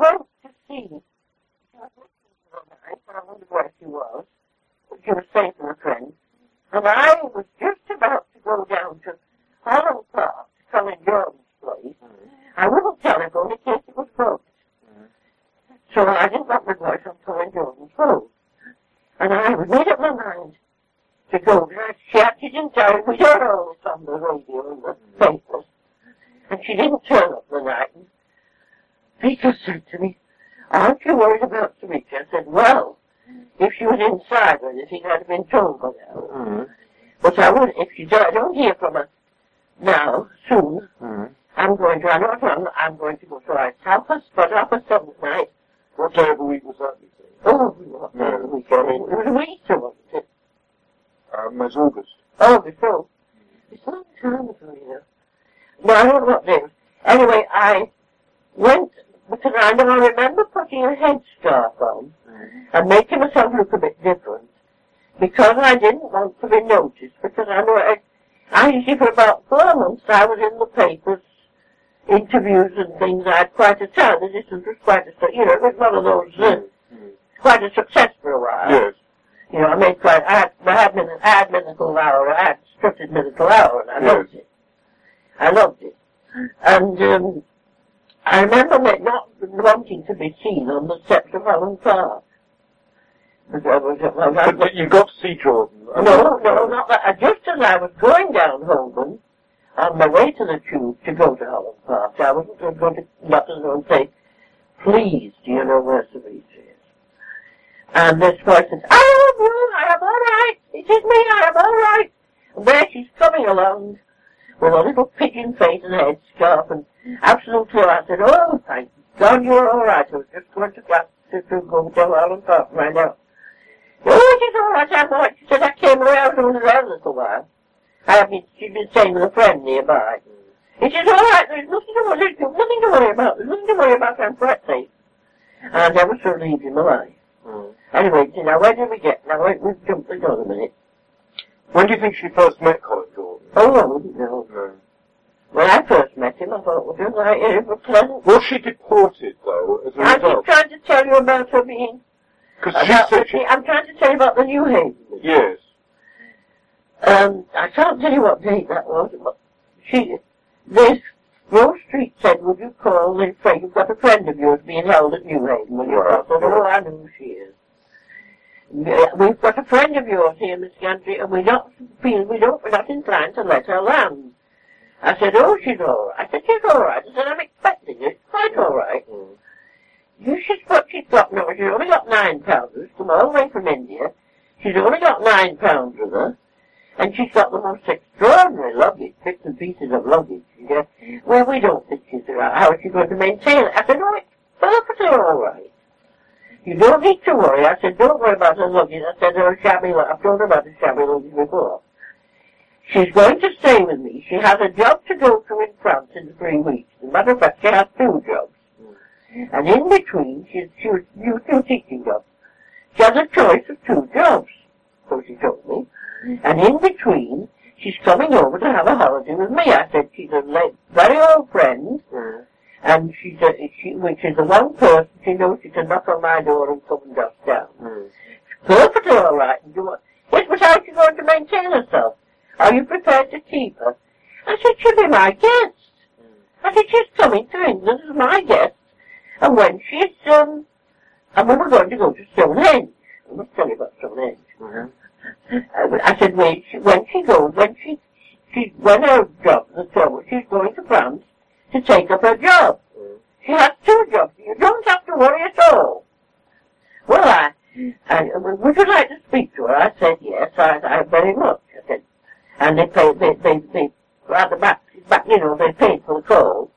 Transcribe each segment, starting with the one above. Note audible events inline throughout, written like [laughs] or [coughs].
went to see. To I wondered where she was. She was safe with a friend. And I was just about to go down to Holland Park to Colin Jordan's place. I wouldn't telephone in case it was booked. So I didn't let my voice on Colin Jordan's phone. And I was made up my mind to go actually didn't tell me. We heard all on the radio and the papers. And she didn't turn up the night. Peter said to me, aren't you worried about Sarita? I said, well, if she was inside or anything, I'd have been told by now. Mm. But I would, if she I don't hear from her now, soon, Mm. I'm going to, I know I'm, I'm going to go to our South but up a seventh night. What day of the week was that, you think? Oh, what day of the week? I It mean- was a Easter, wasn't it? Um, it's August. Oh, before. It's a long time ago, you know. No, I don't know what day. Anyway, I went, because I remember putting a headscarf on and making myself look a bit different because I didn't want to be noticed because I know I, I usually for about four months I was in the papers, interviews and things. I had quite a time. This was quite a, you know, it was one of those, uh, Mm. quite a success for a while. Yes. You know, I made quite, I had, I had, I had medical hour, I had scripted medical hour, and I Yes. loved it. I loved it. And, um, I remember me not wanting to be seen on the steps of Holland Park. But I was- But, but you got to see Jordan. no, no, not that. Just as I was going down Holborn, on my way to the tube to go to Holland Park, I wasn't going to knock on and say, please, do you know where Sarita is? And this voice says, oh, I love you, I am all right, it is me, I am all right. And there she's coming along with a little pigeon face and a headscarf and absolutely, I said, oh, thank God you're all right. I was just going to, class to, to go to Holland Park right now. Oh, she's all right, I'm all right. She said, I came around over there a little while. I have been, she's been staying with a friend nearby. He says, all right, there's nothing to worry, there's nothing to worry about, there's nothing to worry about, I'm quite safe. And I never saw leave him alive. Mm. Anyway, now where did we get? Now wait, we've jumped the gun a minute. When do you think she first met Colin Jordan? Oh, I wouldn't know. No. When I first met him, I thought, well, just like it was pleasant. Was she deported, though, as a I'm just result? trying to tell you about her being, Because she said she... I'm trying to tell you about the Newhaven. Yes. Um, I can't tell you what date that was, but she, this Rose Street said, would you call and say you've got a friend of yours being held at Newhaven, will you? Right, I said, oh, I know who she is. We've got a friend of yours here, Miss Gantry, and we don't feel, we don't, we're not inclined to let her land. I said, oh, she's all right. I said, she's all right. I said, I'm expecting it. Quite all right. Mm. You she's what she's got now. She's only got nine pounds. She's come all the way from India. She's only got nine pounds with her. And she's got the most extraordinary luggage, bits and pieces of luggage. Yeah. Well, we don't think she's around. How is she going to maintain it? I said, no, it's perfectly all right. You don't need to worry. I said, don't worry about her luggage. I said, her shabby luggage. I've told her about the shabby luggage before. She's going to stay with me. She has a job to go to in France in three weeks. As a matter of fact, she has two jobs. And in between, she's, she was new two teaching jobs. She has a choice of two jobs, so she told me. And in between, she's coming over to have a holiday with me. I said she's a very old friend, Mm. And she's a, she, which is the one person she knows she can knock on my door and come and dust down. Mm. Perfectly all right. And do what? Yes, but how's she going to maintain herself? Are you prepared to keep her? I said, she'll be my guest. I said, she's coming to England as my guest. And when she's, um, and we were going to go to Stonehenge. I must tell you about Stonehenge. Mhm. Uh, I said, when she, when she goes, when she, she, when her job is over, she's going to France to take up her job. She has two jobs. You don't have to worry at all. Well, I, I, would you like to speak to her? I said, yes, I, I very much. I said, and they paid, they, they, they, at the back, back, you know, they paid for the call.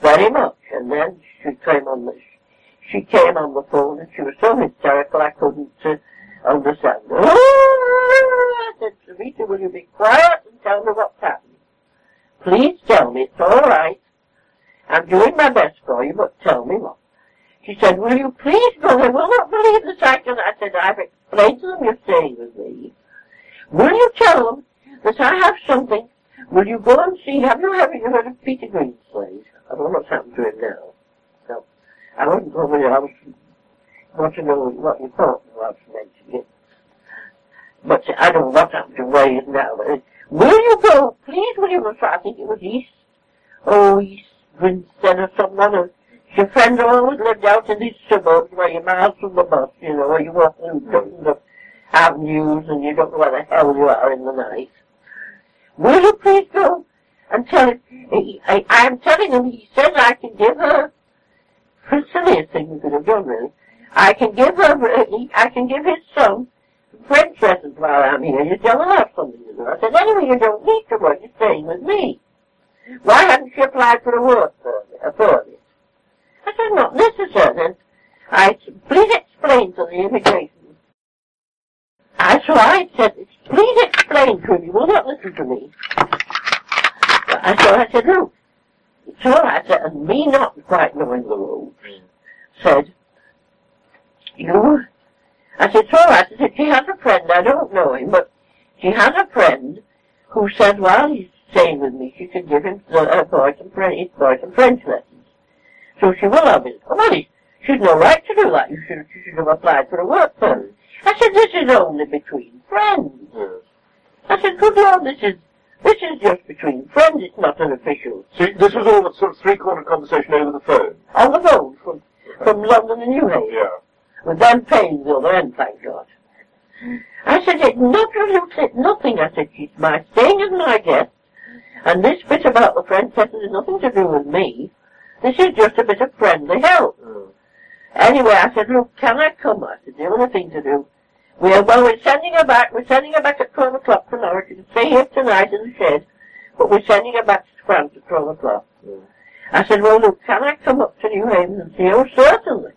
Very much. And then she came on the, she came on the phone and she was so hysterical I couldn't uh, understand. [laughs] I said, Sarita, will you be quiet and tell me what's happened? Please tell me, it's all right. I'm doing my best for you, but tell me what. She said, will you please go? They will not believe I can. I said, I've explained to them you're staying with me. Will you tell them that I have something? Will you go and see? Have you ever heard of Peter Greenslade? I don't know what's happened to him now. No. I wasn't there. I was want to know what you thought i was mentioning it. But I don't know what happened to Ray now. Will you go? Please, will you think it was East. Oh, East Grinstead or some other. Your friends always lived out in these suburbs where you're miles from the bus, you know, where you walk through of avenues and you don't know where the hell you are in the night. Will you please go and tell him? I, I'm telling him he says I can give her the silliest thing we could have done, really. I can give her, I can give his son While I'm here. You tell her that's something to do. I said, anyway, you don't need to work. You're staying with me. Why haven't you applied for the work permit? I said, not necessary. Then I said, please explain to the immigration. I so I said, please explain to him. You will not listen to me. I so I said, look. So I said, and me not quite knowing the rules, mm. said, you I said, it's all right. I said, she has a friend. I don't know him, but she has a friend who said while he's staying with me, she can give him uh, boy some French, boy some French lessons. So she will have it. Well, she's no right to do that. You should, you should have applied for a work permit. I said, this is only between friends. I said, good Lord, this is, this is just between friends. It's not an official. See, this was all a sort of three-corner conversation over the phone. On the phone from, from London and Newhaven. Yeah. With them paying the other end, thank God. I said, it's absolutely nothing. I said, she's my staying as my guest, and this bit about the princess has nothing to do with me. This is just a bit of friendly help. Mm. Anyway, I said, look, can I come? I said, the only thing to do. We are, well, we're sending her back. We're sending her back at 12 o'clock tomorrow. She can stay here tonight in the shed, but we're sending her back to France at 12 o'clock. Mm. I said, well, look, can I come up to Newhaven and see her? Oh, certainly.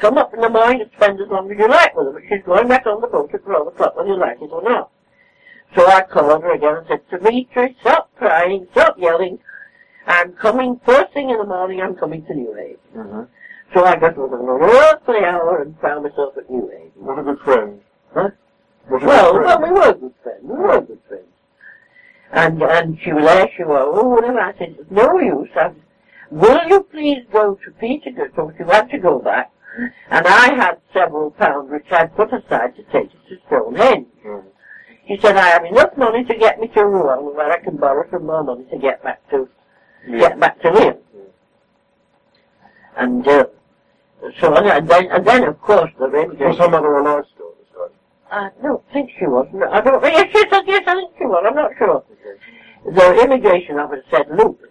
Come up in the morning and spend as long as you like with her, but she's going back on the boat at 12 o'clock whether you like it or not. So I called her again and said, Dimitri, stop crying, stop yelling. I'm coming first thing in the morning, I'm coming to Newhaven. Mm-hmm. So I got with an earthly hour and found myself at Newhaven. What a good friend. Huh? What Well, good well, we were good friends. We were good friends. And, and she was there, she was, oh, whatever. I said, no use. I said, will you please go to Petergood? So she had to go back. And I had several pounds which I'd put aside to take it to Stonehenge. Mm. He said, I have enough money to get me to Rouen where I can borrow some more money to get back to, Yeah. get back to him. And, uh, so, on and then, and then of course the rent Was her mother alive still at this time? I don't think she was. No, I don't. Yes, yes, yes, yes, I think she was. I'm not sure. Okay. The immigration officer said, "Look, Miss Gantry,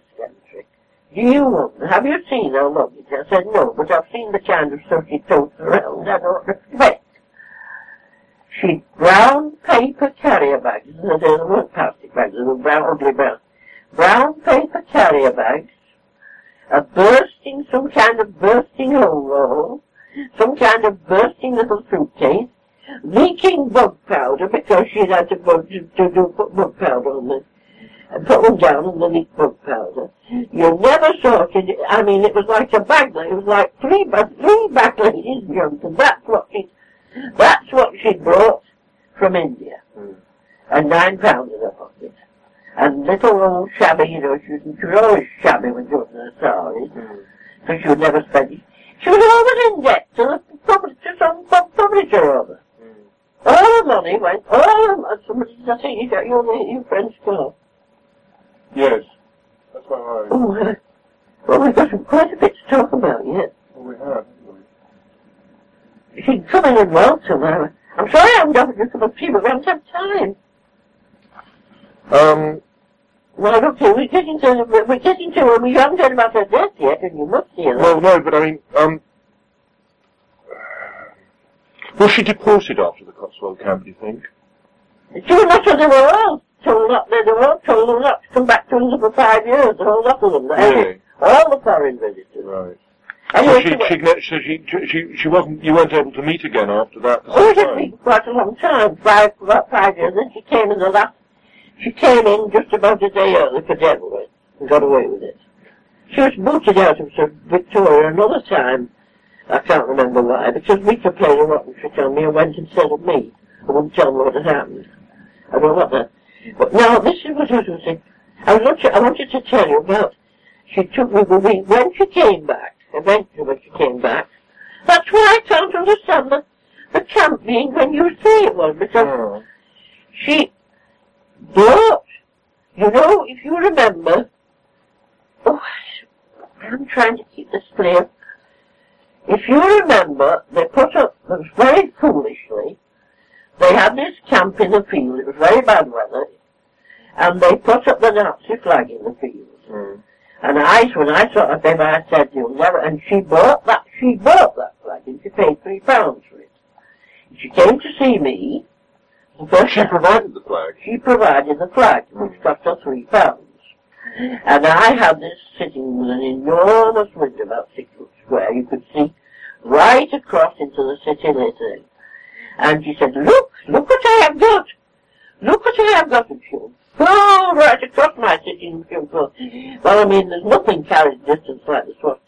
do you? Have you seen her luggage?" I said, "No, but I've seen the kind of stuff she totes around. I don't respect." She brown paper carrier bags. They weren't plastic bags. They were brown, ugly brown. Brown paper carrier bags. A bursting, some kind of bursting roll. Some kind of bursting little suitcase leaking bug powder because she'd had to, to, to do put bug powder on the and put them down on the leak bug powder. You never saw it. I mean, it was like a bag. It was like three, three back ladies and that's what she, that's what she brought from India. Mm. And nine pounds in her pocket. And little old shabby, you know, she was, she was always shabby when she was in the saris, Mm. so she would never spend it. She was always in debt to the public, to some pub- publisher or other. Mm. All the money went, all the money, somebody, I think you got your, your friend's car. Yes. That's quite right. Oh, uh, well, we've got quite a bit to talk about yet. Well, we have. haven't we? She's coming in well tomorrow. I'm sorry I haven't offered you a cup of tea, but we haven't had time. Um, Well, look, here, we're getting to, we're getting to, we haven't heard about her death yet, and you must hear that. well, no, but I mean, um, was she deported after the Cotswold camp, do you think? She was not sure they were all told up, they were all told not to come back to England for five years, the whole lot of them. Really? All the foreign visitors. Right. Anyway, so she, she, she, so she, she, she wasn't, you weren't able to meet again after that for Oh, some it time? took quite a long time, five, about five years. Then she came in the last, she came in just about a day early for Devilwood and got away with it. She was booted out of Victoria another time. I can't remember why, because Rita played a rotten trick on me and went and said of me. I wouldn't tell me what had happened. I don't know what that. Now, this is what I was going to say. I, want you, I wanted to tell you about, she took me, we- when she came back, eventually when she came back. That's why I can't understand the, the camp being when you say it was, because Oh. she bought, you know, if you remember, oh, I'm trying to keep this clear. If you remember, they put up, it was very foolishly, they had this camp in the field, it was very bad weather, and they put up the Nazi flag in the field. Mm. And I, when I saw it, then I said, you'll never, and she bought that, she bought that flag, and she paid three pounds for it. She came to see me, the first She provided the flag. she provided the flag, which cost her three pounds. And I had this sitting with an enormous window, about six foot square. You could see right across into the city later. And she said, look, look what I have got. Look what I have got. And she would go right across my sitting room. floor. Well, I mean, there's nothing carried distance like the swastika.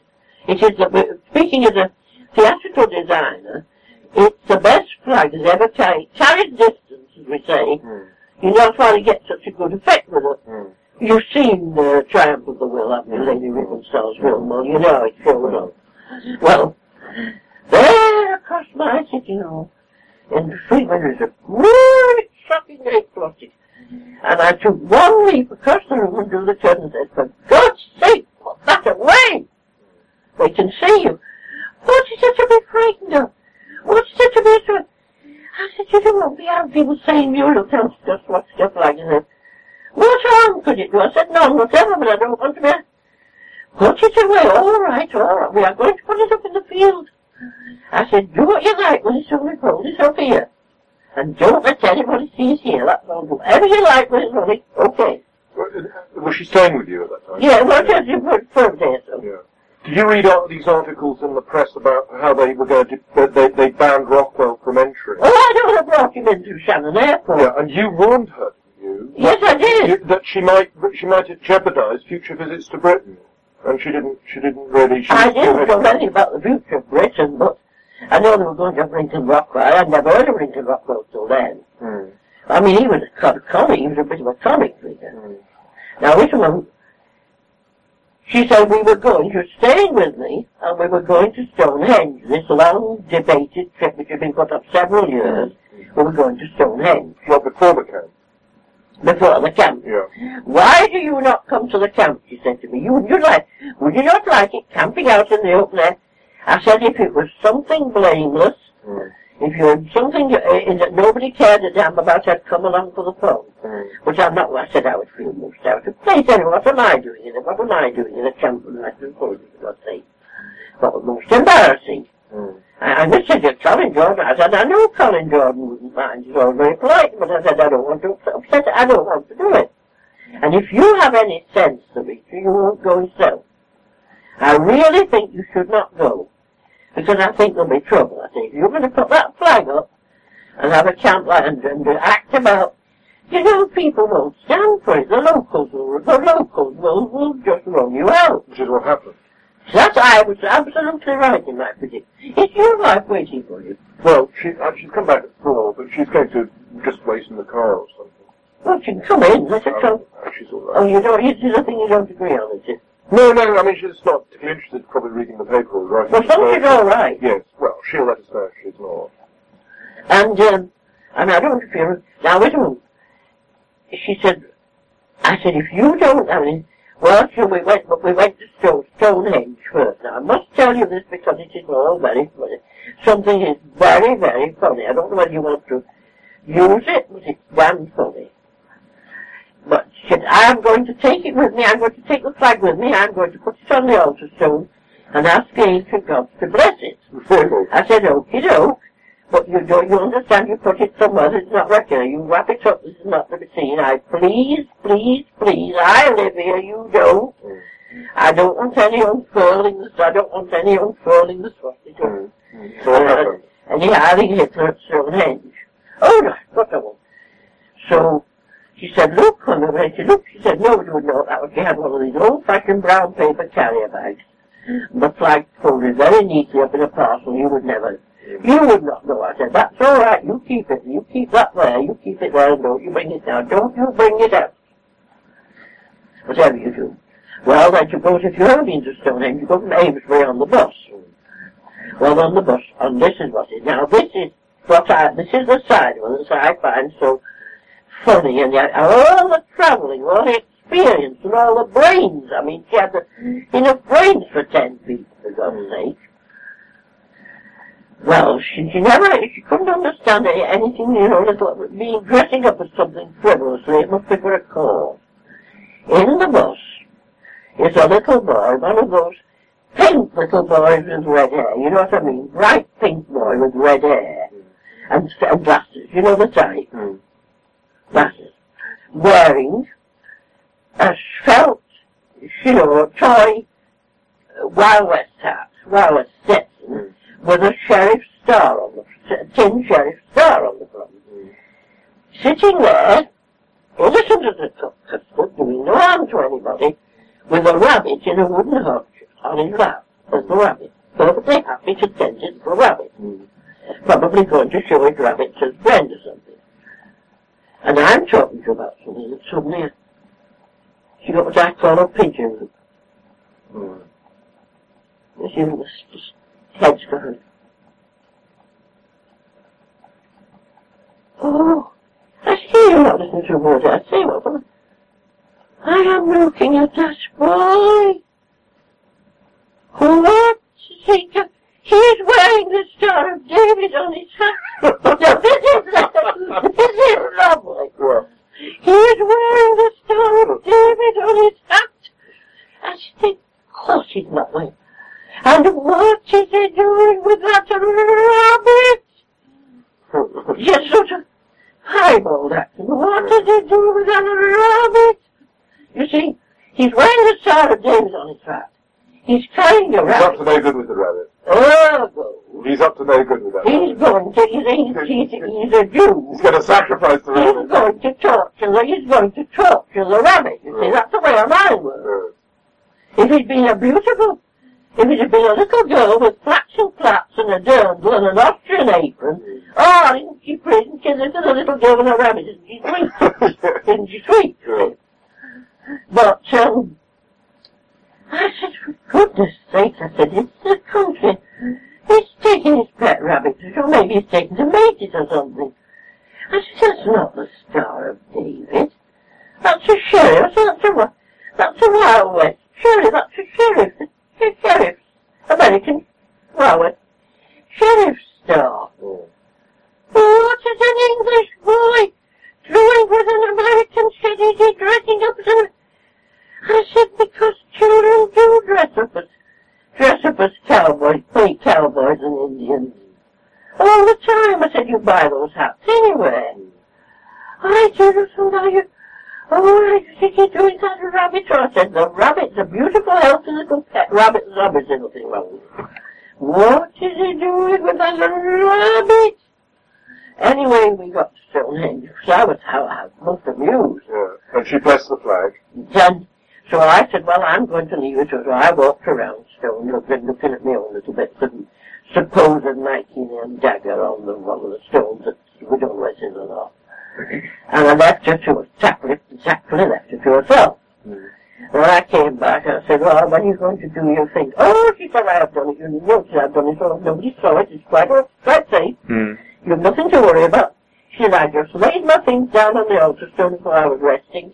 It is, the, speaking as a theatrical designer, it's the best flag that's ever carried, carried distance, as we say, Mm. you know why they get such a good effect with it. Mm. You've seen the Triumph of the Will, haven't you, Leni Riefenstahl's film? Well, you know it shows up. Well, there across my sitting room, in the where there's a great shocking great swastika. And I took one leap across the room and drew the curtain and said, for God's sake, put that away! They can see you. What is it to be frightened of? What's it to be afraid? I said, you don't want to have people saying you look down stuff, what stuff like that. What harm could it do? I said, none whatever, but I don't want to be... Put it away, all right, all right. We are going to put it up in the field. I said, do what you like with it, only hold it up here. And don't let anybody see us here, that's all. Do whatever you like with it, only, okay. Was she staying with you at that time? Yeah, well, just you put day or so. Yeah. Did you read all these articles in the press about how they were going to, they, they banned Rockwell from entry? Oh, I don't have brought him into Shannon Airport. Yeah, and you warned her, didn't you? Yes, I did. You- That she might, she might jeopardize future visits to Britain. And she didn't, she didn't really, she I didn't know anything about the future of Britain, but I know they were going to Lincoln Rockwell. I'd never heard of Lincoln Rockwell till then. Hmm, I mean, he was a kind of comic. He was a bit of a comic figure. hmm. Now, this one, she said we were going, she was staying with me, and we were going to Stonehenge, this long debated trip which had been put up several years. We were going to Stonehenge Well, before the camp. Before the camp. Yeah. Why do you not come to the camp? She said to me. You would you like? Would you not like it camping out in the open air? I said if it was something blameless, Hmm, if you had something uh, that nobody cared a damn about, I'd come along for the fun. hmm. But I'm not. I said I would feel most out of place. Anyway, what am I doing in it? What am I doing in a camp for national police? For God's sake. But most embarrassing. Hmm. I, messaged to Colin Jordan. I said, I know Colin Jordan wouldn't mind. He's all very polite, but I said, I don't want to upset. I don't want to do it. And if you have any sense it, you won't go yourself. I really think you should not go. Because I think there'll be trouble. I think if you're going to put that flag up and have a camp like and, and act about, you know, people won't stand for it. The locals will, the locals will, will just run you out. Which is what happened. That's I was absolutely right in my prediction. Is your wife waiting for you? Well, she, uh, she's come back at four, but she's going to just wait in the car or something. Well, she can come in. Let her come. Um, uh, she's all right. Oh, you don't, there's nothing you don't agree on, is it? No, no, I mean, she's not particularly interested probably reading the paper or writing. Well, some she's all right. Yes, well, she'll let us know if she's not. And, um, and I don't feel, now wait a minute. She said, I said, if you don't, I mean, well, so we went, but we went to Stone, Stonehenge first. Now, I must tell you this because it is all very funny. Something is very, very funny. I don't know whether you want to use it, but it's damn funny. But she said, I'm going to take it with me, I'm going to take the flag with me, I'm going to put it on the altar stone and ask the ancient gods to bless it. [laughs] I said, okie doke. But you don't, you understand, you put it somewhere that's not regular. You wrap it up, this is not to be seen. I, please, please, please, I live here, you don't. Mm. I don't want any unfurling I don't want any unfurling the swastika. Mm. Mm. So what? And yeah, I think Hitler at Stonehenge. Oh, no, what a one. So, she said, look, on the way, she looked, she said, nobody would know that was, she had one of these old-fashioned brown paper carrier bags. The flag folded very neatly up in a parcel, you would never, you would not know. I said, that's all right, you keep it, you keep that there, you keep it there, don't you bring it down, don't you bring it out. Whatever you do. Well, then suppose if you're been to Stonehenge, you go from Amesbury on the bus. Well, on the bus, and this is what it, now this is what I, this is the side it that I find so funny, and yet all the travelling, all the experience, and all the brains, I mean, she had the, enough brains for ten people, for God's sake. Well, she, she never, she couldn't understand anything, you know, little, being dressing up as something frivolously, it must be for a call. In the bus is a little boy, one of those pink little boys with red hair, you know what I mean? Bright pink boy with red hair. And, and glasses, you know the type? Hmm. Glasses. Wearing a felt, you know, toy uh, Wild West hat, Wild West Stetson, with a sheriff star on the, tin sheriff star on the front. Sitting there, innocent as a cook, custard, doing no harm to anybody, with a rabbit in a wooden hutch on his lap, as the rabbit, perfectly happy to tend his little rabbit, probably going to show his rabbit to his friend or something. And I'm talking to about something, and suddenly she got what I call a pigeon. Hmm. She was just for her. Oh, I see you're not listening to a word I say. What am I? I am looking at that boy. What? He, he is wearing the Star of David on his hat. now, this is, this is lovely. Well, He is wearing the Star of David on his hat. I think, of course he's not wearing. And what is he doing with that rabbit? Just sort of highballed acting. What does he do with that rabbit? You see, he's wearing the of David on his hat. He's carrying a he's up rabbit. to no good with the rabbit. Oh, He's up to no good with that he's rabbit. going to, he's, he's, he's, he's a Jew. He's going to sacrifice the rabbit. He's rabbit. going to torture the, he's going to torture the rabbit. You see, that's the way a man works. If he'd been a beautiful, if it had been a little girl with flats and flaps and a dirndl and an Austrian apron, oh, isn't she pretty? She this is a little girl with a rabbit? Isn't she sweet? Isn't she sweet? But, um, I said, for goodness sake, I said, it's the country. He's taking his pet rabbit, or maybe he's taken to mate or something. I said, that's not the Star of David. That's a sheriff. That's a, that's a Wild West sheriff. That's a sheriff. A sheriff. American Wild West sheriff's star. Oh. What is an English boy doing with an American city dressing up as an... I said, because children do dress up as, dress up as cowboys, play cowboys and Indians. All the time, I said, you buy those hats anywhere. I do, so now you, oh, I think you're doing that rabbit. So I said, the rabbit's a beautiful, healthy little pet rabbit. The rabbit's nothing wrong with it. What is he doing with that little rabbit? Anyway, we got to Stonehenge, so I was how I was most amused. Yeah. And she blessed the flag. And so I said, well, I'm going to leave it. So I walked around Stone, looking, looking at my own little bit of supposed Nike-nail dagger on the one of the stones that we don't whether it's or not. And I left her to tactfully, tactfully left her to herself. When I came back, I said, well, when are you going to do your thing? Oh, she said, I have done it. You notice I've done it. So nobody saw it. It's quite, quite safe. Hmm. You have nothing to worry about. She said, I just laid my things down on the altar stone while I was resting,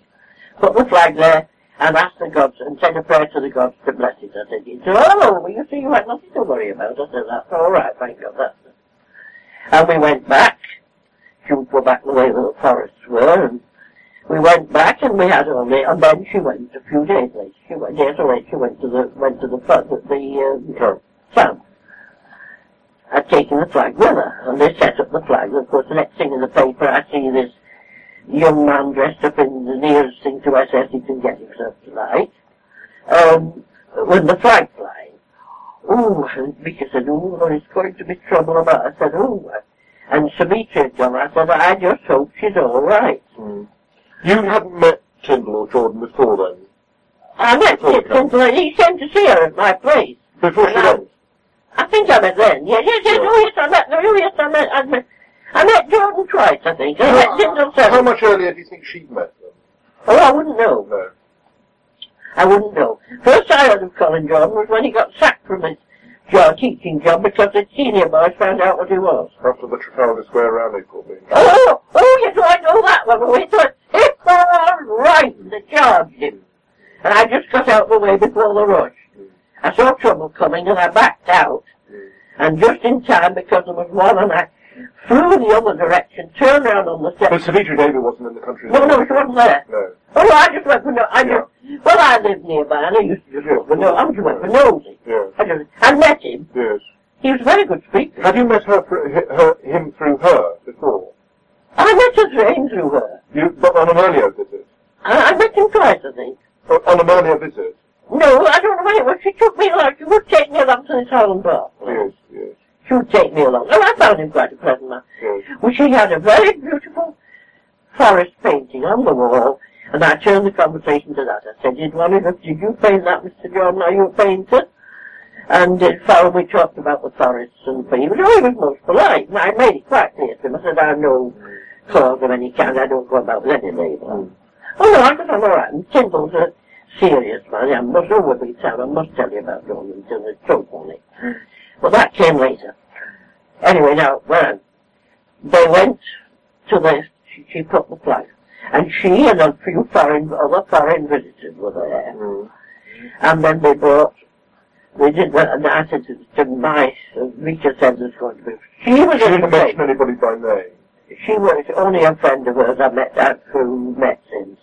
put the flag there, and asked the gods, and said a prayer to the gods to bless it. I said, it's all over. You see, you had nothing to worry about. I said, that's all right, thank God, that's it. And we went back. Would go back the way the forests were, and we went back, and we had only, and then she went a few days later. She went, days later, she went to the, went to the, front, the, the, uh, camp had taken the flag with her, and they set up the flag. And of course, the next thing in the paper, I see this young man dressed up in the nearest thing to SS he can get himself tonight, um, with the flag flying. Ooh, and Mika said, ooh, well, it's going to be trouble about it. I said, ooh. And Savitri had gone. I said, I just hope she's all right. Hmm. You hadn't met Tyndall or Jordan before then? I met Tip Sinclair. He came to see her at my place. Before she I- went? I think I met then. Yes, yes, yes. Yeah. Oh, yes, I met. Oh, yes, I met. I met. I met Jordan twice. I think. I met Tyndall How much earlier do you think she'd met them? Oh, I wouldn't know. No. I wouldn't know. First I heard of Colin Jordan was when he got sacked from his job, teaching job because the senior boys found out what he was. After the Trafalgar Square rally, probably. Oh, oh, yes, I know that one. We thought it was right. They charged him. And I just got out of the way before the rush. I saw trouble coming and I backed out. And just in time because there was one and I flew in the other direction, turned around on the But steps. Savitri Devi wasn't in the country. No, no, she wasn't there. No. Oh, I just went for no. I just, well, I lived nearby and I used to just go for no. I just went for nosy. Yes. I just, I met him. Yes. He was a very good speaker. Had you met her, her him through her before? I met her through him through her. You, but on an earlier visit? I, I met him twice, I think. O- On an earlier visit? No, I don't know when it was. She took me along. She would take me along to this Holland Bar. Yes, yes, She would take me along. And I found him quite a pleasant man. Well, she had a very beautiful forest painting on the wall, and I turned the conversation to that. I said, did one of us, did you paint that, Mr. Jordan? Are you a painter? And uh, Farrell, we talked about the forests and the he was, oh, he was most polite. And I made it quite clear to him. I said, I have no cause of any kind. I don't go about with any label. Oh, no, I said, I'm all right. And Tyndall's a serious man. I must overbeat Sam. I must tell you about Dormington. There's joke on it. Well, that came later. Anyway, now, well, they went to the, she, she put the flag. And she and a few foreign, other foreign visitors were there. Mm. And then they brought, they did that, and I said to, to my, uh, Rita said there's going to be, she was she in didn't mention anybody by name. She was only a friend of hers I met out who met since.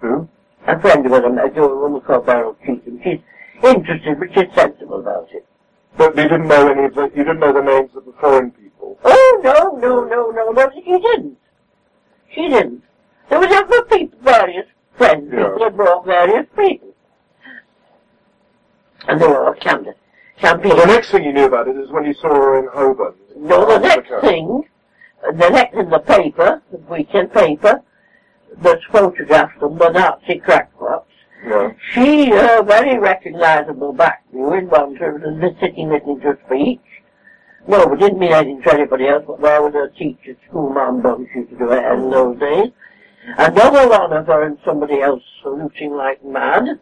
Who? A friend of hers I met, a woman called Beryl Cheatham. She's interested, but she's sensible about it. But you didn't know any of the, you didn't know the names of the foreign people. Oh, no, no, no, no, no, she didn't. She didn't. There was other people, various friends, Yeah. people brought various people. And they were all camped, camping. Well, the next thing you knew about it is when you saw her in Holborn. No, the next camp. thing, the next in the paper, the weekend paper, there's photographs of the Nazi crackpots. She, uh, very recognizable back view in one terms of the sitting listening to a speech. No, it didn't mean anything to anybody else, but there was a teacher, school mom bum she used to do it in those days. Another one of her and somebody else saluting like mad,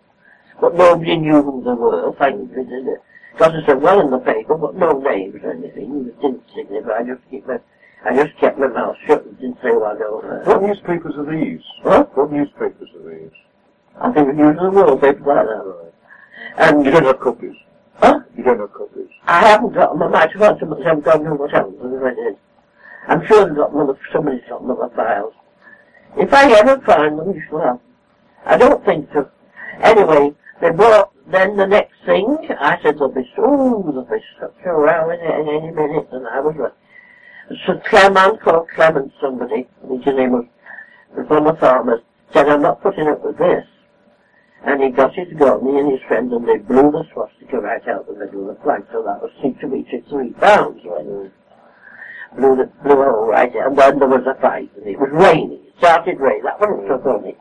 but nobody knew who they were, did it? Because it said well in the paper, but no names or anything. It didn't signify. I just kept my, I just kept my mouth shut and didn't say what I don't What newspapers are these? Huh? What newspapers are these? I think it world paper like that. And, You don't have copies. huh? You don't have copies. I haven't got them. I might have got them, but I haven't got them what else I did. I'm sure they've got them. other- Somebody's got them other files. If I ever find them, you shall have. them. I don't think so. Anyway, they brought, then the next thing, I said there'll be, oh, there'll be such a row in it in any minute, and I was right. So Clement called Clement somebody, I think his name was, was one of the farmers, said, I'm not putting up with this. And he got his gun, he and his friend and they blew the swastika right out the middle of the flag, so that was seemed to its three pounds when mm. blew the blew a hole right and then there was a fight, and it was raining. It started raining. That wasn't so mm. funny.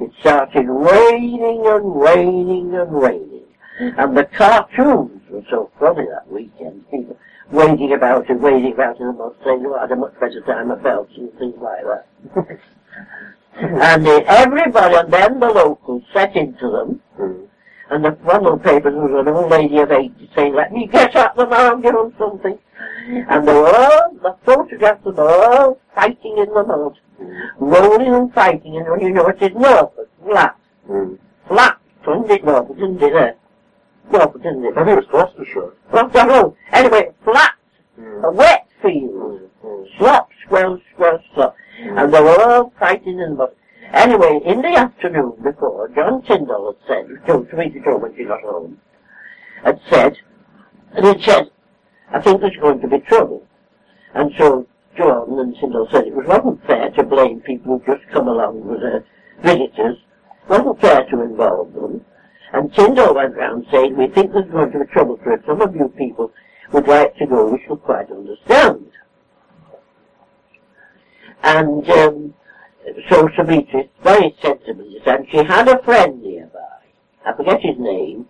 It started raining and raining and raining. And the cartoons were so funny that weekend. People wading about and wading about in the mud saying, oh, I had a much better time at belts and things like that. [laughs] and everybody, and then the locals set into them, Mm. and the one of the papers was an old lady of 80 saying, let me get at them, I'll give them something. And they were all, the photographs of them all fighting in the mud, rolling and fighting, and when you know it is Norfolk, flat, Mm. flat, didn't it, Norfolk, didn't it, eh? Norfolk, didn't it? I think it was Gloucestershire. Well, I don't know. Anyway, flat, a Mm. wet field, Mm. Mm. slop, slop. And they were all in the mud. Anyway, in the afternoon before, John Tyndall had said, to me to when she got home, had said, and he said, I think there's going to be trouble. And so John and Tyndall said it was wasn't fair to blame people who just come along with uh, visitors. wasn't fair to involve them. And Tyndall went round saying, we think there's going to be trouble for if some of you people would like to go, we shall quite understand. And um, so Savitri very sensibly And she had a friend nearby. I forget his name,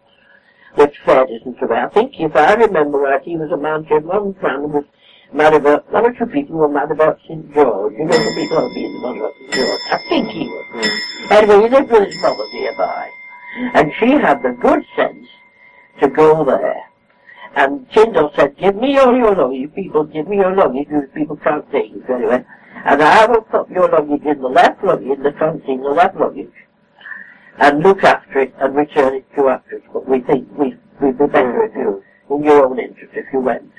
which fair isn't bad. I think if I remember right, he was a man, she had one friend who was mad about, one or two people were mad about St. George. You know the people who being mad about St. George. I think he was. Anyway, he lived with his mother nearby. And she had the good sense to go there. And Tyndall said, give me all your luggage, people, give me your luggage, people can't take it very well. And I will put your luggage in the left luggage, in the front in the left luggage, and look after it and return it to us. But we think we, we'd be better mm-hmm. if you, in your own interest, if you went.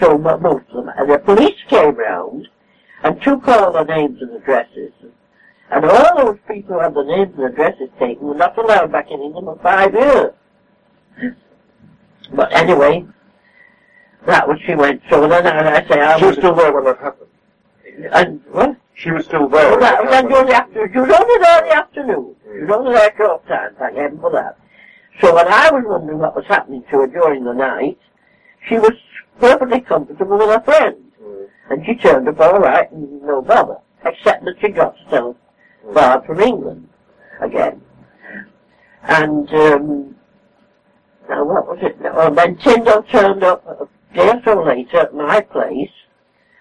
So mo- most of them, and the police came round and took all the names and addresses. And all those people who had the names and addresses taken were not allowed back in England for five years. But anyway, that was she went. So then I, I say, I was, still there when that happened. And what? She was still there. Well, when that that was then happened. during the afternoon. She was only there in the afternoon. She was only there short time, thank heaven for that. So when I was wondering what was happening to her during the night, she was perfectly comfortable with her friend. Mm. And she turned up all right and no bother. Except that she got herself barred from England again. And, um, now what was it? Oh, then Tyndall turned up a day or so later at my place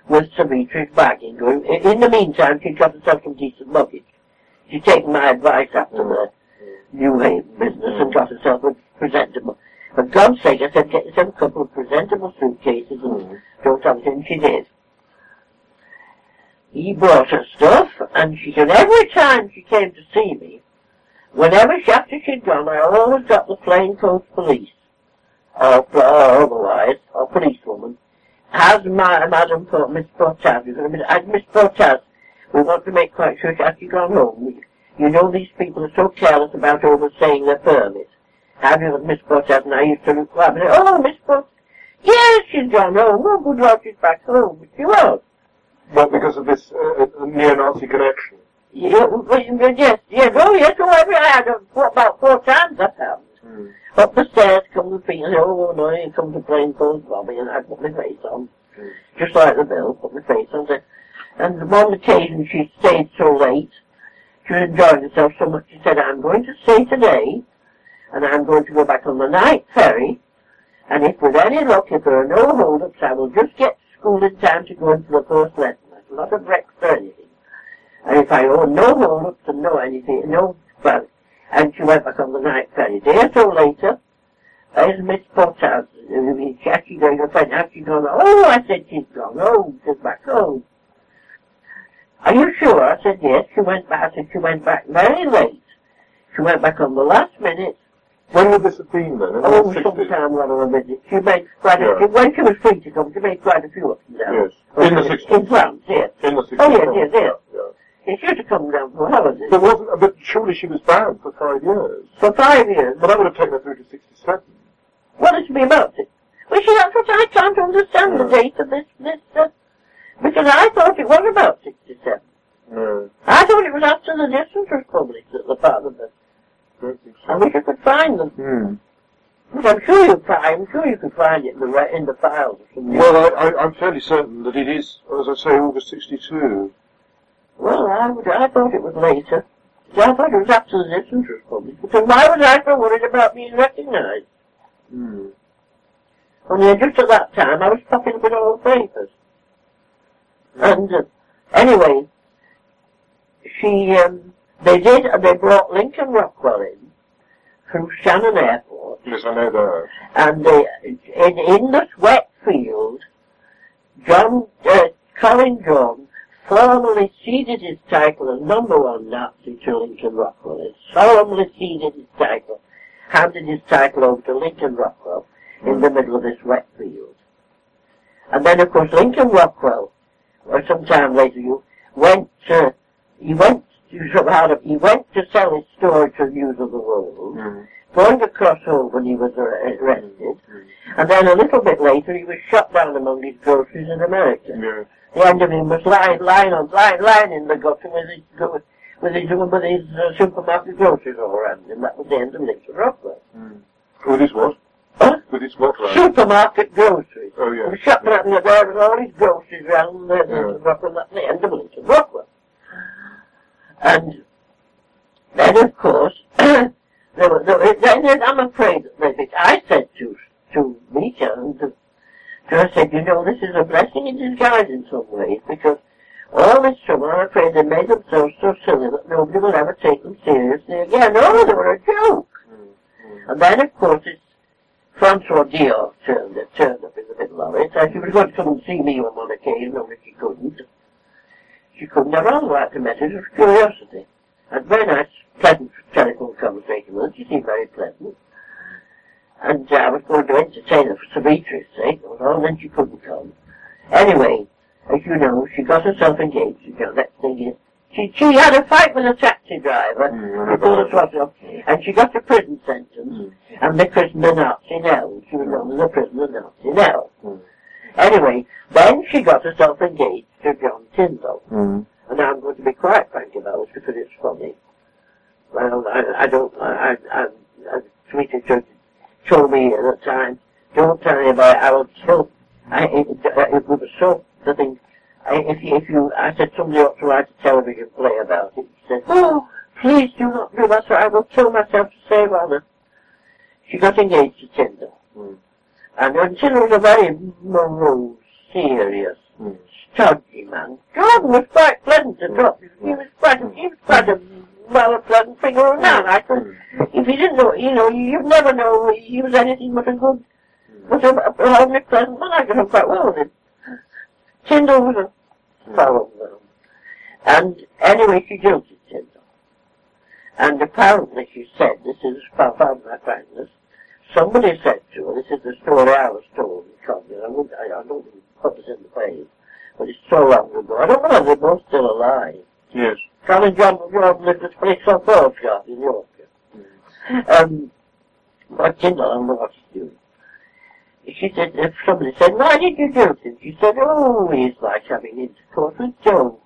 with Savitri's bagging. In in the meantime, she got herself some decent luggage. She'd taken my advice after the Newhaven business and got herself a presentable. For God's sake, I said, get yourself a couple of presentable suitcases and don't have it, and she did. He brought her stuff, and she said every time she came to see me, whenever she, after she'd gone, I always got the plainclothes police, or, or otherwise, or policewoman, has my, Madam Port, Miss Portas, you're going to be, uh, Miss Portas, we want to make quite sure that you've gone home. You know these people are so careless about overstaying their permit. Have you, Miss Portas, and I used to look up and say, oh, Miss Portas, yes, she's gone home. Oh, good Lord, she's back home. She was. What, because of this uh, uh, neo-Nazi connection? Yeah, well, yes, yes, oh yes, oh, I had about four times that happened. Mm. Up the stairs, come the and oh no, you come to plainclothes Bobby, and I put my face on. Mm. Just like the bill, put my face on it. And on occasion she stayed so late, she was enjoying herself so much, she said, I'm going to stay today, and I'm going to go back on the night ferry, and if with any luck, if there are no hold-ups, I will just get to school in time to go into the first lesson. That's not a breakfast or anything. And if I owe no hold-ups and no anything, no, well, and she went back on the night ferry. A day or so later, there's Miss Portas. She's actually going find out she's gone, oh, I said she's gone oh, she's back home. Are you sure? I said, yes, she went back, I said she went back very late. She went back on the last minute, When would this have been then? In oh, the 60s? sometime one of the visits. She made quite a, Yeah. when she was free to come, she made quite a few up and down. Yes. In the 60s. In France, yes. In the 60s. Oh, yes, yes, yes. Yeah, She should have come down for holidays. There wasn't, but surely she was banned for five years. For five years. But that would have taken her through to 67. What is to be about it? Well, see, that's what I can't understand the date of this, this, uh, because I thought it was about 67. No, I thought it was after the distance was published that the part of the, I think I so. wish I could find them. Hmm. But I'm sure you find, I'm sure you could find it in the, in the files. Well, I, I, I'm fairly certain that it is, as I say, August 62. Well, I would, I thought it was later. I thought it was after the was published. Because why was I so worried about being recognized? Hmm. Only just at that time I was popping up in all the papers. And uh, anyway, she, um, they did, and they brought Lincoln Rockwell in from Shannon Airport, Yes, I know that. and they, in, in this wet field, John, uh, Colin John formally ceded his title as number one Nazi to Lincoln Rockwell. He solemnly ceded his title, handed his title over to Lincoln Rockwell in the middle of this wet field. And then, of course, Lincoln Rockwell, or some time later, you went to, he went to somehow, he went to sell his story to News of the World, Hmm. going across home when he was ar- arrested, Hmm. and then a little bit later he was shot down among his groceries in America. Yeah. The end of him was lying, lying lying, lying in the gutter with his, with his, with his uh, supermarket groceries all around him. That was the end of Lincoln Rockwell. Hmm. With his what? Huh? With his what? Supermarket groceries. Oh, yeah. He yeah. was shot down there with all his groceries around the, Yeah. Lincoln Rockwell. That's the end of Lincoln Rockwell. And then, of course, [clears throat] there was, there then, I'm afraid that I said to, to Mika and to, I said, you know, this is a blessing in disguise in some ways, because all this trouble, I'm afraid they made themselves so silly that nobody will ever take them seriously again. Oh, they were a joke. Hmm. And then, of course, it's Françoise Dior turned, turned up in the middle of it. And she was going to come and see me on one occasion, only she couldn't. She couldn't have liked to met her of curiosity. And very nice, pleasant telephone conversation with her. She seemed very pleasant. And uh, I was going to entertain her for Savitri's sake, and then she couldn't come. Anyway, as you know, she got herself engaged. You know, that thing is, she, she had a fight with a taxi driver Mm, who pulled her throttle, and she got a prison sentence, and they christened her Nazi Nell. She was known as a prisoner Nazi Nell. Mm. Anyway, then she got herself engaged to John Tyndall. Mm. And I'm going to be quite frank about it because it's funny. Well, I, I don't, I, I, I, Sweetie told, told me at the time, don't tell anybody, I will kill. I, it, it was so, the thing, I, if you, if you, I said somebody ought to write a television play about it. She said, oh, please do not do that, or I will kill myself to save honor. She got engaged to Tyndall. Mm. And when Tyndall was a very morose, serious, Mm. stodgy man. Jordan was quite pleasant to talk to. He was quite, he was quite a well a pleasant figure of a man. I could, if you didn't know, you know, you never know he was anything but a good, but a, a homely pleasant man. I got on quite well with him. Tyndall was a fellow. And anyway, she jilted Tyndall. And apparently she said, this is far from my frankness, somebody said to her, this is the story I was told in Cobden, I, wouldn't, I, I don't even put this in the page, but it's so long ago. I don't know whether they're both still alive. Yes. Colin John Jordan lived at a place called Broadcast in Yorkshire. Um, but Tyndall, I don't know what she's doing. She said, if somebody said, why did you do it? She said, oh, he's like having intercourse with Joe.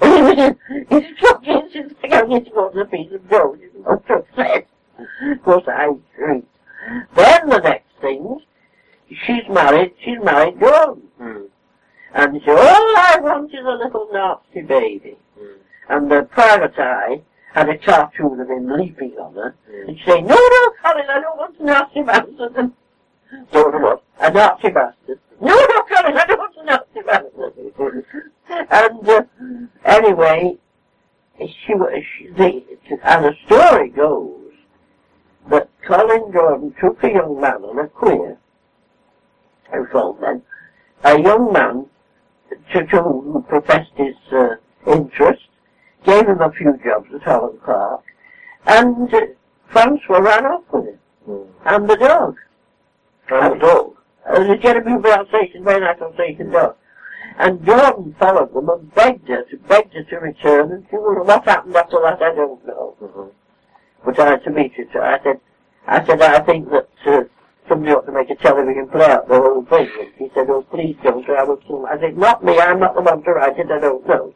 He's talking, she's like having intercourse with a piece of Joe. She's not upset. Of course, I shrieked. Then the next thing, she's married, she's married Jordan. Mm. And she said, all I want is a little Nazi baby. Mm. And the private eye had a cartoon of him leaping on her. Mm. And she said, no, no, Colin, I don't want a Nazi bastard. [laughs] Don't know what? A Nazi bastard. No, no, Colin, I don't want a Nazi bastard. [laughs] and uh, anyway, she was, she, the, and the story goes that Colin Jordan took a young man on a queer, I was told then, a young man to, to who professed his uh, interest, gave him a few jobs at Holland Park, and Françoise ran off with him, Mm. and the dog. And the dog. Uh, the Genevieve Alsatian, very nice Alsatian dog. And Jordan followed them and begged her to begged her to return, and she would. What happened after that, I don't know. Mhm. But I had to meet her. So I said, I said, I think that uh, somebody ought to make a television play out the whole thing. And she said, oh, please don't, I will. I said, not me. I'm not the one to write it. I don't know.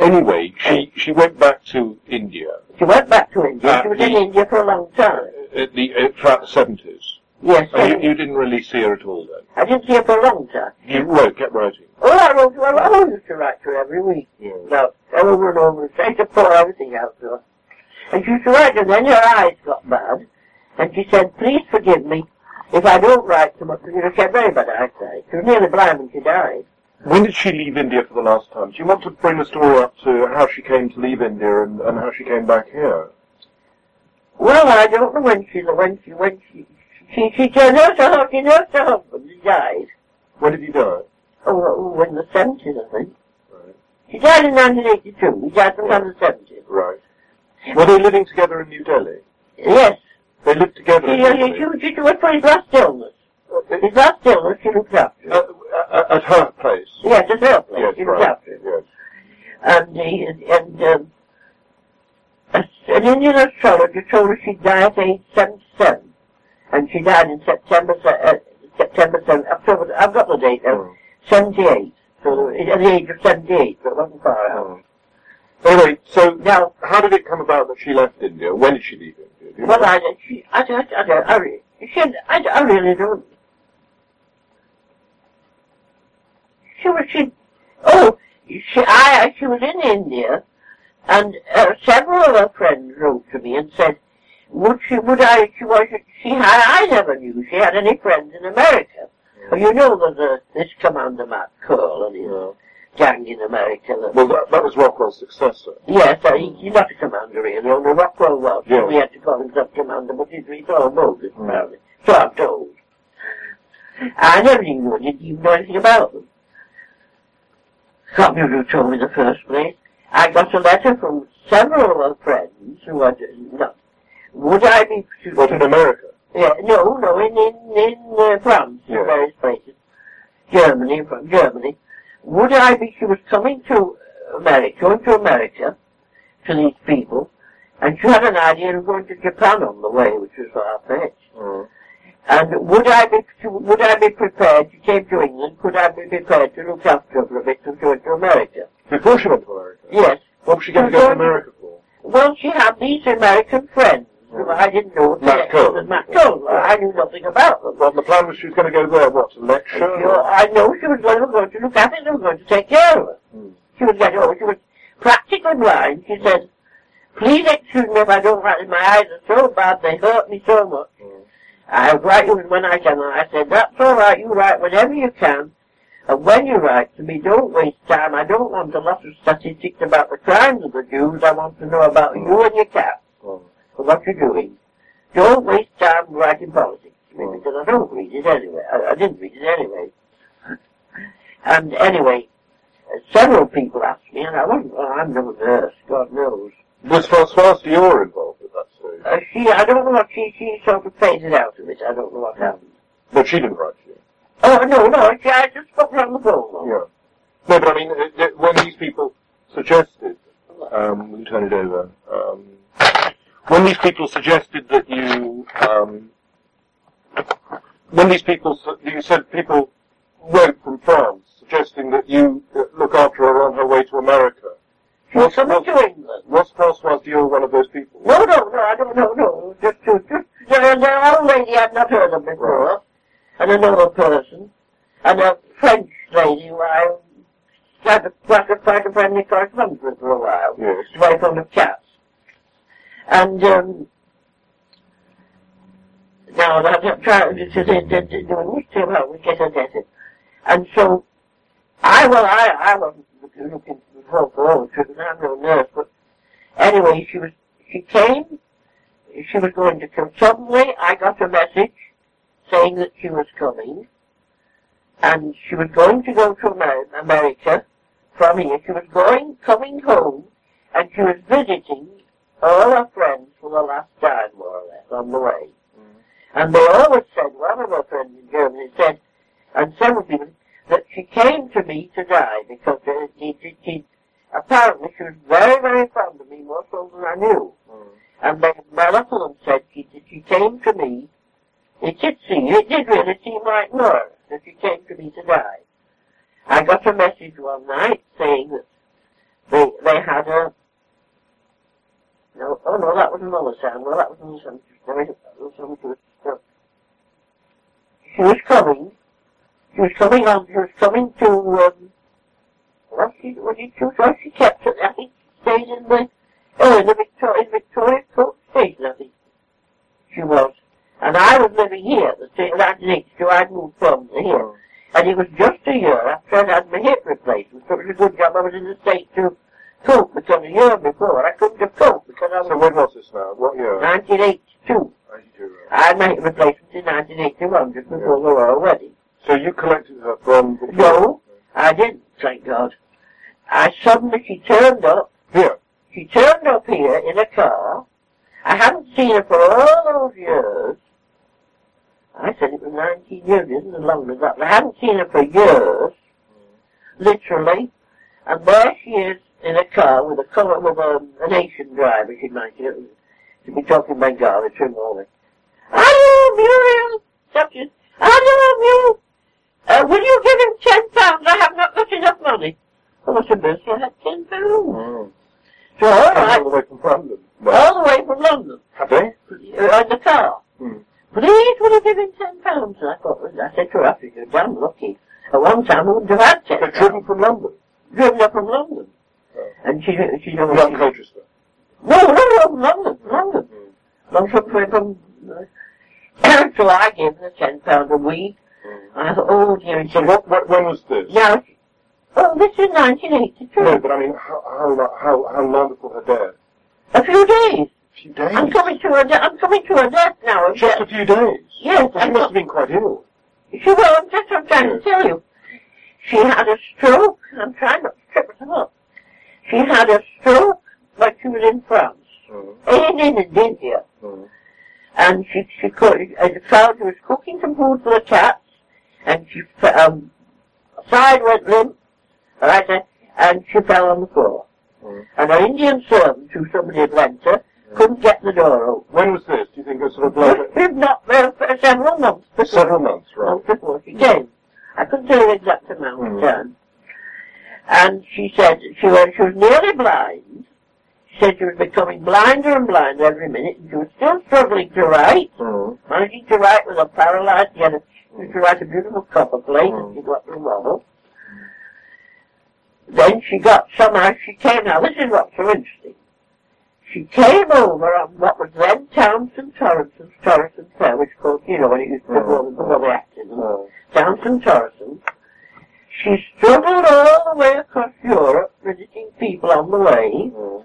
Anyway, she, she went back to India She went back to India. Uh, she was in India for a long time. at the, uh, throughout the 70s. Yes, And you, you didn't really see her at all then? I didn't see her for a long time. You wrote, kept writing. Oh, I wrote to her. I used to write to her every week. Yeah. No, over and over, trying to pour everything out to her. And she used to write, and then her eyes got bad, and she said, please forgive me if I don't write so much, you know, she had very bad eyesight. She was nearly blind when she died. When did she leave India for the last time? Do you want to bring the story up to how she came to leave India and, and how she came back here? Well, I don't know when she, when she, when she, she, she, she nursed her, she nursed her husband, he died. When did he die? Oh, oh, in the 70s, I think. Right. She died in 1982. He died sometime in the 70s. Right. Were they living together in New Delhi? Yes. They lived together She, in New she, Delhi? she, she went for his last illness. Uh, His last illness, she looked after uh, uh, at her place? Yes, at her place. Yes, she looked right. after. Yes. And, he, and um, a, an Indian astrologer told her she'd die at age 77. And she died in September, se- uh, September 7, October, I've got the date now, Mm. 78. So at the age of 78, but it wasn't far out. Mm. Anyway, so Now, how did it come about that she left India? When did she leave India? Well, know? I, she, I, I, I, don't- I, re- she, I, I really don't. She was, she, oh, she, I, she was in India, and uh, several of her friends wrote to me and said, would she, would I, she was, she had, I never knew she had any friends in America. Well, you know there's a, this Commander Matt Koehl and his Yeah. gang in America. That, Well, that, that was Rockwell's successor. yes, uh, he, he's not a commander really, only Rockwell was. Yeah. We had to call himself commander, but he's, all bogus, Mm. apparently. So I'm told. I never even knew, didn't even know anything about them. Can't remember who told me in the first place. I got a letter from several of friends who had, not, would I be, What, in America? yeah, no, no, in, in, in uh, France, Yeah. in various places. Germany, from Germany. Would I be, she was coming to America, going to America, to these people, and she had an idea of going to Japan on the way, which was far-fetched. Mm. And would I be, would I be prepared, she came to England, could I be prepared to look after a bit and go to America? Before she went to America? Yes. What was she going to go to America for? Well, she had these American friends, I didn't know. Matt Koehl. Matt Koehl. I knew nothing about them. Well, the plan was she was going to go there, what, to lecture? I know she was going to, going to look after they going to take care of her. Hmm. She was getting, oh, she was practically blind. She said, please excuse me if I don't write, my eyes are so bad, they hurt me so much. Mm. I'll write you when I can. I said, that's all right, you write whenever you can. And when you write to me, don't waste time. I don't want a lot of statistics about the crimes of the Jews. I want to know about you and your cat and what you're doing. Don't waste time writing politics to me because I don't read it anyway. I, I didn't read it anyway. And anyway, several people asked me, and I wasn't, well, I'm no nurse, God knows. Was Françoise Dior involved at that stage? Uh, she, I don't know what she, she sort of faded out of it. I don't know what happened. But she didn't write to you. Oh, no, no, she, I just spoke her on the phone. Yeah. No, but I mean, it- it- when these people suggested, um, we turn it over. Um, when these people suggested that you, um, when these people, su- you said people wrote from France suggesting that you uh, look after her on her way to America. She was coming to England. Was Françoise Dior one of those people? No, no, no, I don't know, no. Just, just, just the, the old lady I've not heard of before, and another person, and a French lady who I had a, quite a, quite a friendly correspondence with for a while. Yes. Very fond of cats. And, um, now that I'm not trying to, to, to, to, to do a wish to help me get debted. And so, I, well, I, I wasn't for forward to it, and I'm no nurse, but anyway, she was, she came, she was going to come. Suddenly, I got a message saying that she was coming, and she was going to go to America from here. She was going, coming home, and she was visiting all her friends for the last time, more or less, on the way. Mm. And they always said, one of her friends in Germany said, and several people, that she came to me to die because she, she, she, apparently she was very, very fond of me, more so than I knew. Mm. And my uncle them said she, she came to me. It did seem, it did really seem like murder that she came to me to die. I got a message one night saying that they, they had a, no, oh no, that was another sound. well that was another sound. There was, there was She was coming. She was coming on, she was coming to, um, what she, what did she, what she kept, I think she stayed in the, oh, in the Victoria, Victoria Coach Station, I think she was. And I was living here, the state next to, I'd moved from here. And it was just a year after I'd had my hip replacement, so it was a good job I was in the state to cope, because a year before I couldn't have coped, because I was... So when was this now? What year? 1982. 92, right. I had my hip replacement in 1981, just before the royal wedding. So you collected her from Victoria? No, I didn't, thank God. I suddenly, she turned up, Here. she turned up here in a car. I hadn't seen her for all those years. I said it was 19 years, it isn't as long as that. I hadn't seen her for years, literally. And there she is in a car with a colour, with a, um, an Asian driver, she might be, to be talking Bengali to him all this. Hello, Muriel! As, hello, Muriel! Uh, will you give him ten pounds? I have not got enough money. Oh, Mr. Mercy, I had ten pounds. Mm. So, all All right, the way from London. all the way from London, Have they? uh, the car. Hmm. Please, will you give him ten pounds? And I thought, I said to her, after you're damn lucky. At one time, I wouldn't have had ten They're driven from London. Driven up from London. Oh. And she, she, she, Not Colchester. no, no, no, London, London. Long from, from, from uh, so I gave her ten pounds a week. And I thought, oh dear, So what, what, when was this? Now, Oh, this is 1982. No, but I mean, how, how, how, how long before her death? A few days. A few days? I'm coming to her. De- I'm coming to her death now. Just a few days? Yes, She must have been quite ill. She well, that's what I'm trying to tell you. She had a stroke. I'm trying not to trip it up. She had a stroke but she was in France. Mm. In, in, in India. Mm. And she, she could, as a child, she was cooking some food for the cats, and she, f- um, side went limp, right, uh, and she fell on the floor. Mm. And her Indian servant, who somebody had lent her, couldn't get the door open. When was this? Do you think it was sort of like We've not there for several months before. several months, right? months before she came. I couldn't tell you the exact amount of Hmm. time. And she said she was, she was nearly blind. She said she was becoming blinder and blinder every minute, and she was still struggling to write, Mm. managing to write with a paralyzed, she had a, she to a beautiful copper plate, and she got the model. Then she got somehow, she came, now this is what's so interesting. She came over on what was then Townsend Thoresen's Thoresen Fair, which was, you know, when it used to Hmm. go before the accident. Mm. Townsend Thoresen. She struggled all the way across Europe, visiting people on the way, Mm.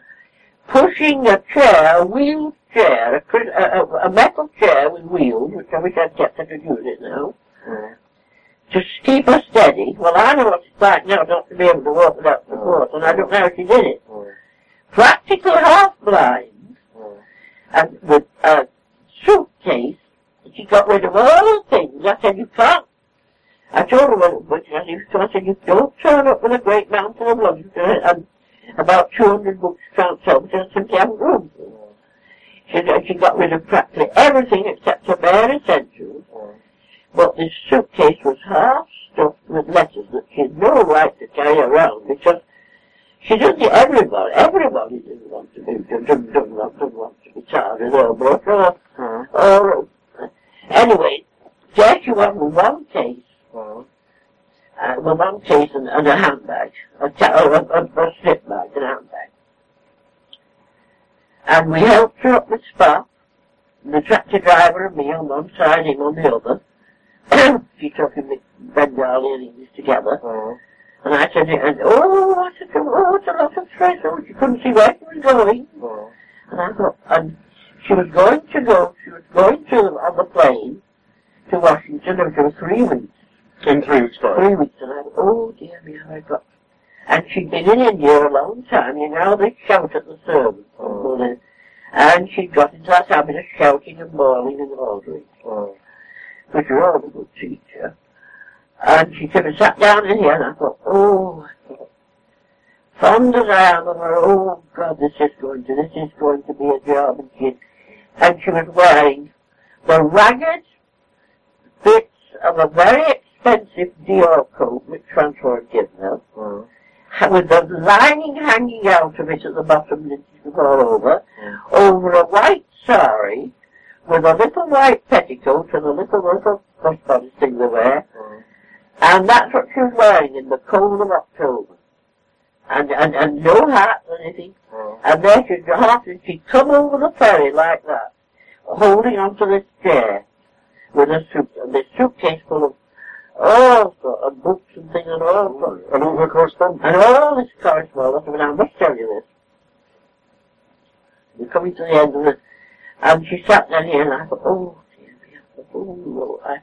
Pushing a chair, a wheeled chair, a, a, a, a metal chair with wheels, which I wish I'd kept, I could use it now, Mm. to keep her steady. Well, I know what it's like now not to be able to walk without support, and I don't know how she did it. Mm. Practically half blind, Mm. and with a suitcase, she got rid of all the things. I said, you can't. I told her when, when I used to, I said, you don't turn up with a great mountain of luggage and about 200 books can't sell because I simply haven't room. She, she got rid of practically everything except her bare essentials, but this suitcase was half stuffed with letters that she had no right to carry around because she doesn't everybody, everybody doesn't want to be, doesn't, doesn't, want, doesn't want to be charged her book or or, anyway, there she was with one case. Uh, one case and, and a handbag, a, ta- or a, a, a slip bag and a handbag. And we helped her up the spot, the tractor driver and me on one side, him on the other. [coughs] she took him with Bengali and English together. Mm. And I said, and, oh, I said, oh, it's a lot of stress. Oh, she couldn't see where she was going. Mm. And I thought, and she was going to go, she was going to, on the plane, to Washington, and for three weeks, In three weeks' time. three weeks, and I thought, oh dear me, how I got, and she'd been in India a long time, you know, they shout at the servants, Oh. and she'd got into that habit of shouting and bawling and ordering, Mm. which was a good teacher. And she sort of sat down in here, and I thought, oh, I thought, fond as I am of her, oh God, this is going to, this is going to be a job, and she, and she was wearing the ragged bits of a very expensive Dior coat, which given her, Mm. with the lining hanging out of it at the bottom, and it was all over, Mm. over a white sari, with a little white petticoat and a little, little crossbody thing they wear, Mm. and that's what she was wearing in the cold of October. And, and, and no hat or anything. Mm. And there she'd go and she'd come over the ferry like that, holding onto this chair with a suit, and this suitcase full of all sorts of books and things and all sorts. And all her correspondence. And all this correspondence, I mean, I must tell you this. We're coming to the end of it. And she sat down here and I thought, oh, dear me, oh, Lord, I,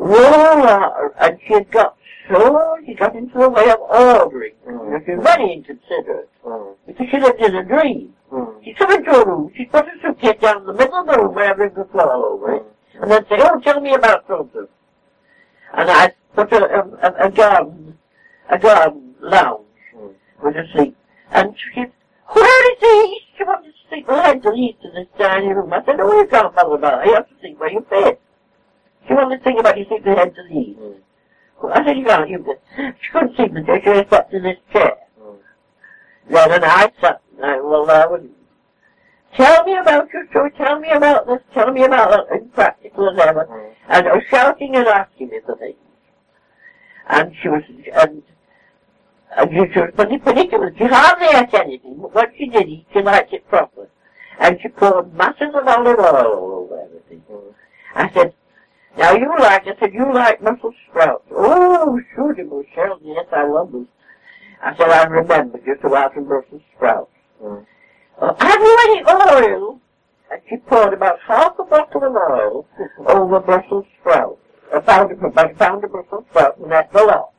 out. And she had got so, she got into the way of ordering. Mm. She was very inconsiderate. Mm. Because she lived in a dream. Mm. She'd come into a room, she'd put her suitcase down in the middle of the room where everything could fall over it, and then say, oh, tell me about something. And I'd put a, a, a garden, a garden lounge with her seat. And she, where is he? She wanted to sleep well, head to the east of this dining room. I said, oh, you can't bother about that. You have to sleep where you fit. She wanted to think about you sleep to the east. Mm. I said, you can't, you. She couldn't sleep in the chair, she was in this chair. Mm. Then and I sat, I, well, I would tell me about your story, tell me about this, tell me about that, impractical as ever. Mm. And I was shouting and asking me for things. And she was, and, and she, she was pretty particular. She hardly ate anything, but what she did eat, she liked it proper. And she poured masses of olive oil all over everything. Mm. I said, Now you like, I said, you like Brussels sprouts. Oh, sure, Michelle. Shells. Yes, I love them. I said, I remember just about some Brussels sprouts. Mm. Have you any oil? And she poured about half a bottle of oil over Brussels sprouts. A of, about a pound of Brussels sprouts, and that's lot.